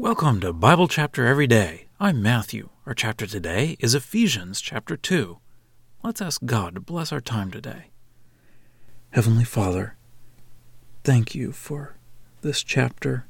Welcome to Bible Chapter Every Day. I'm Matthew. Our chapter today is Ephesians chapter 2. Let's ask God to bless our time today. Heavenly Father, thank you for this chapter.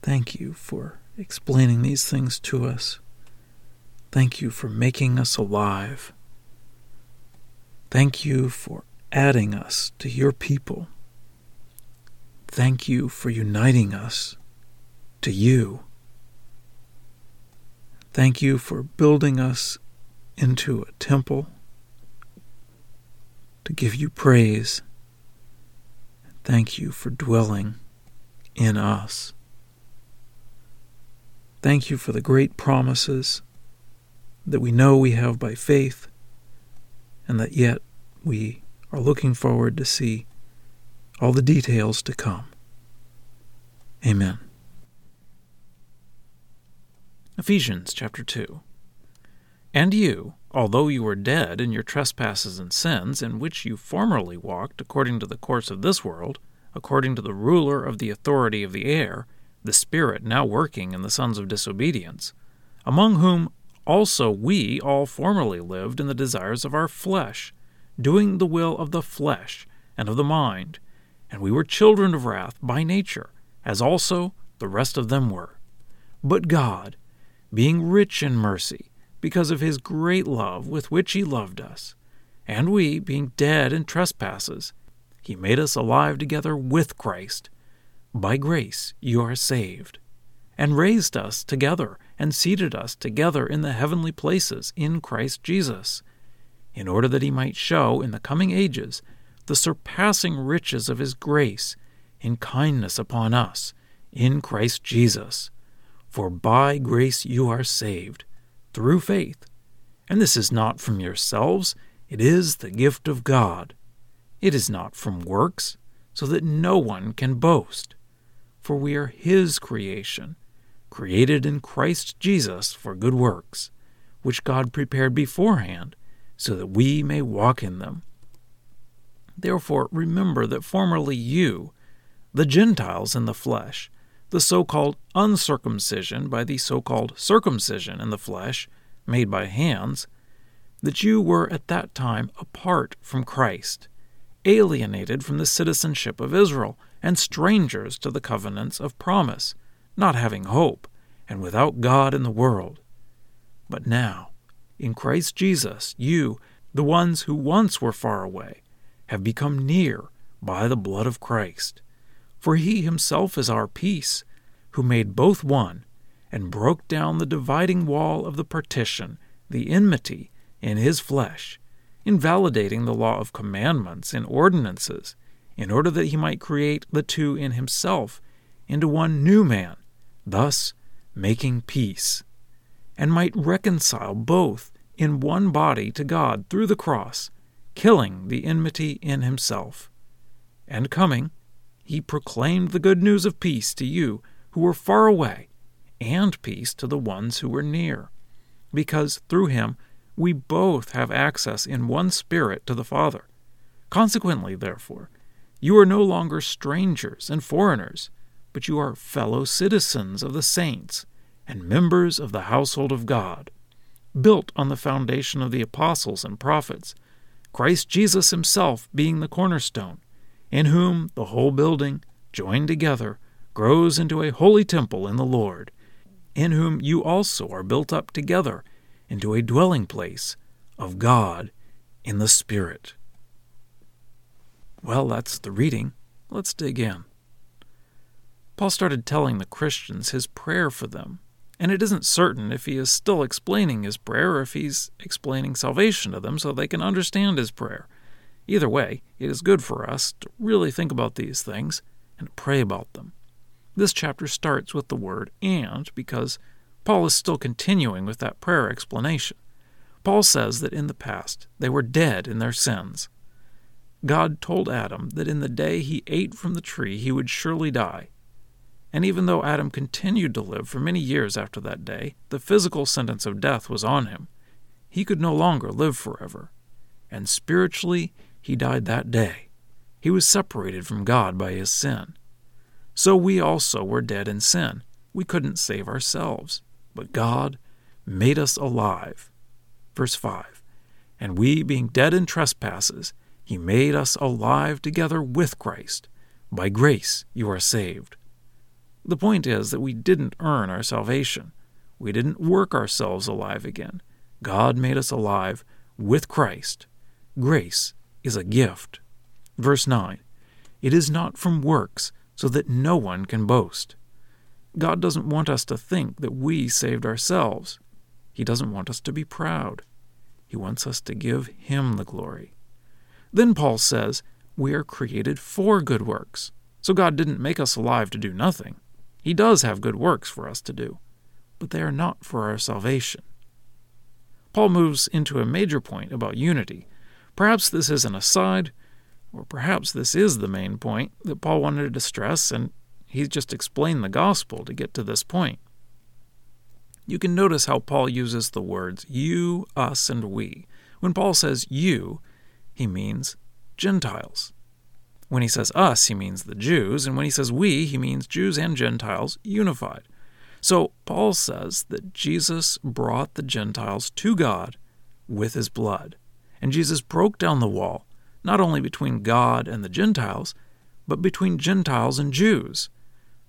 Thank you for explaining these things to us. Thank you for making us alive. Thank you for adding us to your people. Thank you for uniting us to you. Thank you for building us into a temple to give you praise. Thank you for dwelling in us. Thank you for the great promises that we know we have by faith, and that yet we are looking forward to see all the details to come. Amen. Ephesians chapter 2. And you, although you were dead in your trespasses and sins, in which you formerly walked according to the course of this world, according to the ruler of the authority of the air, the Spirit now working in the sons of disobedience, among whom also we all formerly lived in the desires of our flesh, doing the will of the flesh and of the mind, and we were children of wrath by nature, as also the rest of them were. But God, being rich in mercy, because of his great love with which he loved us. And we, being dead in trespasses, he made us alive together with Christ. By grace you are saved, and raised us together, and seated us together in the heavenly places in Christ Jesus, in order that he might show in the coming ages the surpassing riches of his grace in kindness upon us in Christ Jesus. For by grace you are saved, through faith. And this is not from yourselves, it is the gift of God. It is not from works, so that no one can boast. For we are His creation, created in Christ Jesus for good works, which God prepared beforehand, so that we may walk in them. Therefore, remember that formerly you, the Gentiles in the flesh, the so called uncircumcision by the so called circumcision in the flesh, made by hands, that you were at that time apart from Christ, alienated from the citizenship of Israel, and strangers to the covenants of promise, not having hope, and without God in the world. But now, in Christ Jesus, you, the ones who once were far away, have become near by the blood of Christ. For he himself is our peace, who made both one, and broke down the dividing wall of the partition, the enmity, in his flesh, invalidating the law of commandments and ordinances, in order that he might create the two in himself into one new man, thus making peace, and might reconcile both in one body to God through the cross, killing the enmity in himself, and coming, he proclaimed the good news of peace to you who were far away, and peace to the ones who were near, because through him we both have access in one Spirit to the Father. Consequently, therefore, you are no longer strangers and foreigners, but you are fellow citizens of the saints and members of the household of God, built on the foundation of the apostles and prophets, Christ Jesus himself being the cornerstone in whom the whole building, joined together, grows into a holy temple in the Lord, in whom you also are built up together into a dwelling place of God in the Spirit. Well, that's the reading. Let's dig in. Paul started telling the Christians his prayer for them, and it isn't certain if he is still explaining his prayer or if he's explaining salvation to them so they can understand his prayer. Either way, it is good for us to really think about these things and pray about them. This chapter starts with the word and because Paul is still continuing with that prayer explanation. Paul says that in the past they were dead in their sins. God told Adam that in the day he ate from the tree he would surely die. And even though Adam continued to live for many years after that day, the physical sentence of death was on him. He could no longer live forever. And spiritually, he died that day. He was separated from God by his sin. So we also were dead in sin, we couldn't save ourselves, but God made us alive. Verse 5 And we, being dead in trespasses, he made us alive together with Christ. By grace you are saved. The point is that we didn't earn our salvation. We didn't work ourselves alive again. God made us alive with Christ. Grace is a gift. Verse 9 It is not from works, so that no one can boast. God doesn't want us to think that we saved ourselves. He doesn't want us to be proud. He wants us to give Him the glory. Then Paul says, We are created for good works. So God didn't make us alive to do nothing. He does have good works for us to do, but they are not for our salvation. Paul moves into a major point about unity. Perhaps this is an aside, or perhaps this is the main point that Paul wanted to stress, and he's just explained the gospel to get to this point. You can notice how Paul uses the words you, us, and we. When Paul says you, he means Gentiles. When he says us, he means the Jews, and when he says we, he means Jews and Gentiles unified. So Paul says that Jesus brought the Gentiles to God with his blood. And Jesus broke down the wall, not only between God and the Gentiles, but between Gentiles and Jews,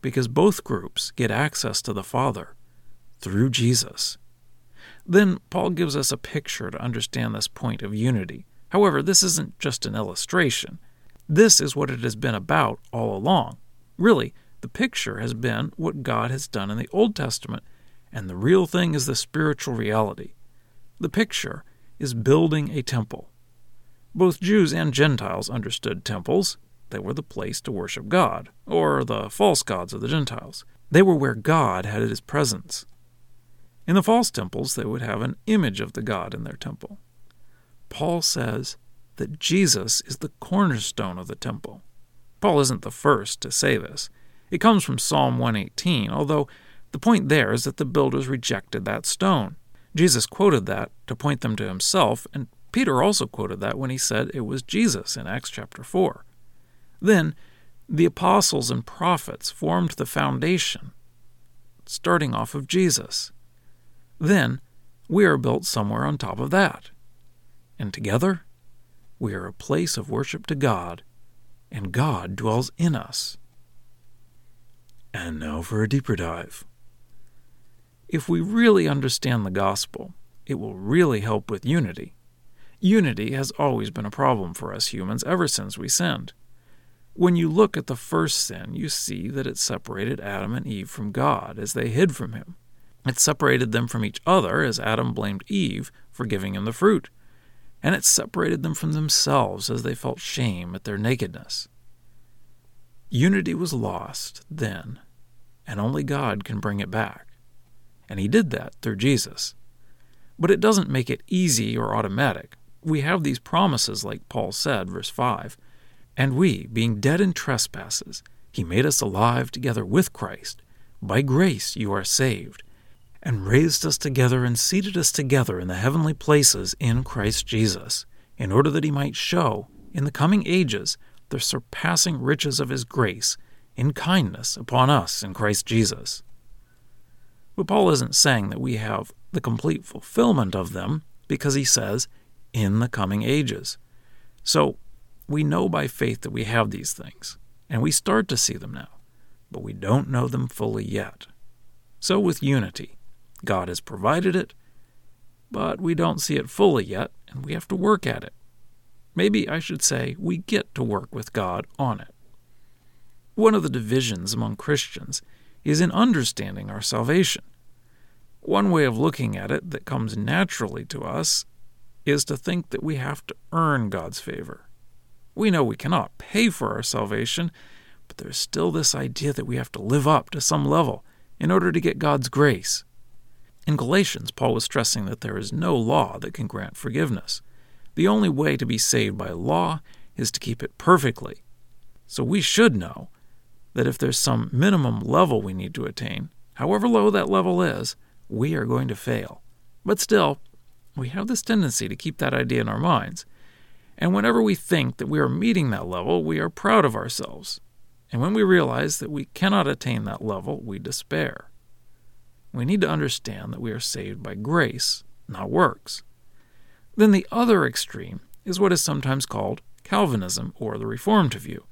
because both groups get access to the Father through Jesus. Then Paul gives us a picture to understand this point of unity. However, this isn't just an illustration. This is what it has been about all along. Really, the picture has been what God has done in the Old Testament, and the real thing is the spiritual reality. The picture is building a temple. Both Jews and Gentiles understood temples. They were the place to worship God, or the false gods of the Gentiles. They were where God had his presence. In the false temples, they would have an image of the God in their temple. Paul says that Jesus is the cornerstone of the temple. Paul isn't the first to say this. It comes from Psalm 118, although the point there is that the builders rejected that stone. Jesus quoted that to point them to himself, and Peter also quoted that when he said it was Jesus in Acts chapter 4. Then, the apostles and prophets formed the foundation, starting off of Jesus. Then, we are built somewhere on top of that. And together, we are a place of worship to God, and God dwells in us. And now for a deeper dive. If we really understand the gospel, it will really help with unity. Unity has always been a problem for us humans ever since we sinned. When you look at the first sin, you see that it separated Adam and Eve from God as they hid from Him. It separated them from each other as Adam blamed Eve for giving him the fruit. And it separated them from themselves as they felt shame at their nakedness. Unity was lost then, and only God can bring it back. And He did that through Jesus. But it doesn't make it easy or automatic. We have these promises, like Paul said, verse 5 And we, being dead in trespasses, He made us alive together with Christ. By grace you are saved, and raised us together and seated us together in the heavenly places in Christ Jesus, in order that He might show, in the coming ages, the surpassing riches of his grace in kindness upon us in Christ Jesus. But Paul isn't saying that we have the complete fulfillment of them because he says, in the coming ages. So we know by faith that we have these things, and we start to see them now, but we don't know them fully yet. So with unity, God has provided it, but we don't see it fully yet, and we have to work at it. Maybe I should say we get to work with God on it. One of the divisions among Christians is in understanding our salvation. One way of looking at it that comes naturally to us is to think that we have to earn God's favor. We know we cannot pay for our salvation, but there's still this idea that we have to live up to some level in order to get God's grace. In Galatians, Paul was stressing that there is no law that can grant forgiveness. The only way to be saved by law is to keep it perfectly. So we should know that if there's some minimum level we need to attain, however low that level is, we are going to fail. But still, we have this tendency to keep that idea in our minds. And whenever we think that we are meeting that level, we are proud of ourselves. And when we realize that we cannot attain that level, we despair. we need to understand that we are saved by grace, not works. Then the other extreme is what is sometimes called Calvinism or the Reformed view.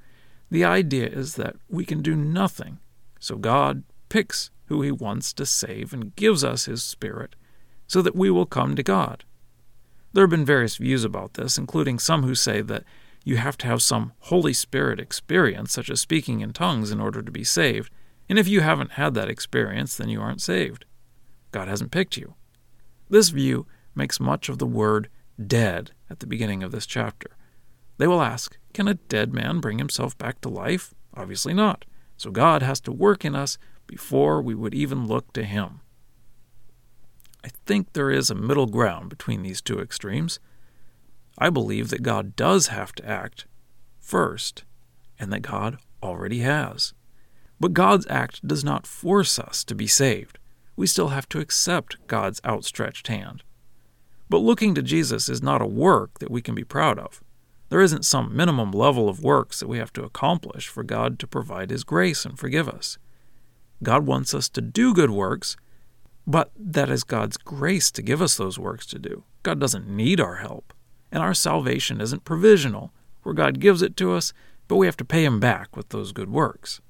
The idea is that we can do nothing, so God picks who he wants to save and gives us his Spirit so that we will come to God. There have been various views about this, including some who say that you have to have some Holy Spirit experience, such as speaking in tongues, in order to be saved, and if you haven't had that experience, then you aren't saved. God hasn't picked you. This view makes much of the word dead at the beginning of this chapter. They will ask, Can a dead man bring himself back to life? Obviously not. So God has to work in us before we would even look to Him. I think there is a middle ground between these two extremes. I believe that God does have to act first, and that God already has. But God's act does not force us to be saved. We still have to accept God's outstretched hand. But looking to Jesus is not a work that we can be proud of. There isn't some minimum level of works that we have to accomplish for God to provide His grace and forgive us. God wants us to do good works, but that is God's grace to give us those works to do. God doesn't need our help. And our salvation isn't provisional, where God gives it to us, but we have to pay Him back with those good works.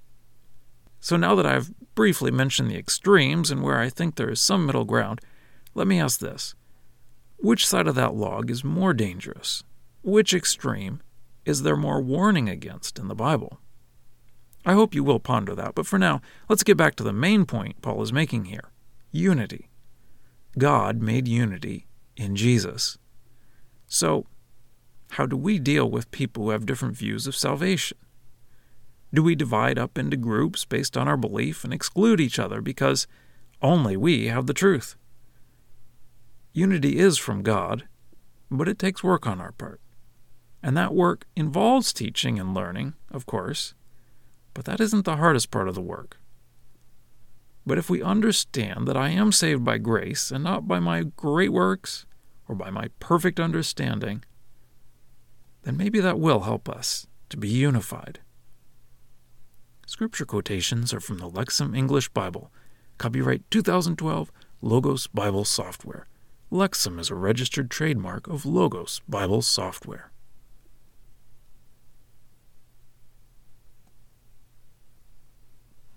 So now that I've briefly mentioned the extremes and where I think there is some middle ground, let me ask this Which side of that log is more dangerous? Which extreme is there more warning against in the Bible? I hope you will ponder that, but for now, let's get back to the main point Paul is making here unity. God made unity in Jesus. So, how do we deal with people who have different views of salvation? Do we divide up into groups based on our belief and exclude each other because only we have the truth? Unity is from God, but it takes work on our part. And that work involves teaching and learning, of course, but that isn't the hardest part of the work. But if we understand that I am saved by grace and not by my great works or by my perfect understanding, then maybe that will help us to be unified. Scripture quotations are from the Lexham English Bible, copyright 2012, Logos Bible Software. Lexham is a registered trademark of Logos Bible Software.